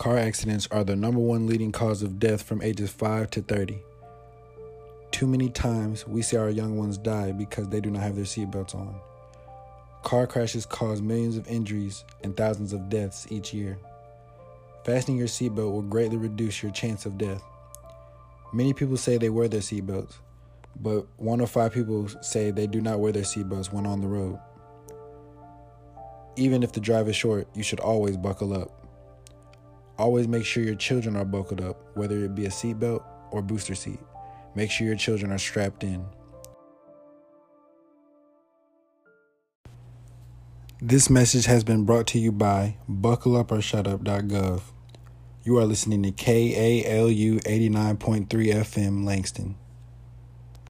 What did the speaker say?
Car accidents are the number one leading cause of death from ages 5 to 30. Too many times we see our young ones die because they do not have their seatbelts on. Car crashes cause millions of injuries and thousands of deaths each year. Fastening your seatbelt will greatly reduce your chance of death. Many people say they wear their seatbelts, but one of five people say they do not wear their seatbelts when on the road. Even if the drive is short, you should always buckle up. Always make sure your children are buckled up, whether it be a seatbelt or booster seat. Make sure your children are strapped in. This message has been brought to you by buckleuporshutup.gov. You are listening to KALU 89.3 FM Langston.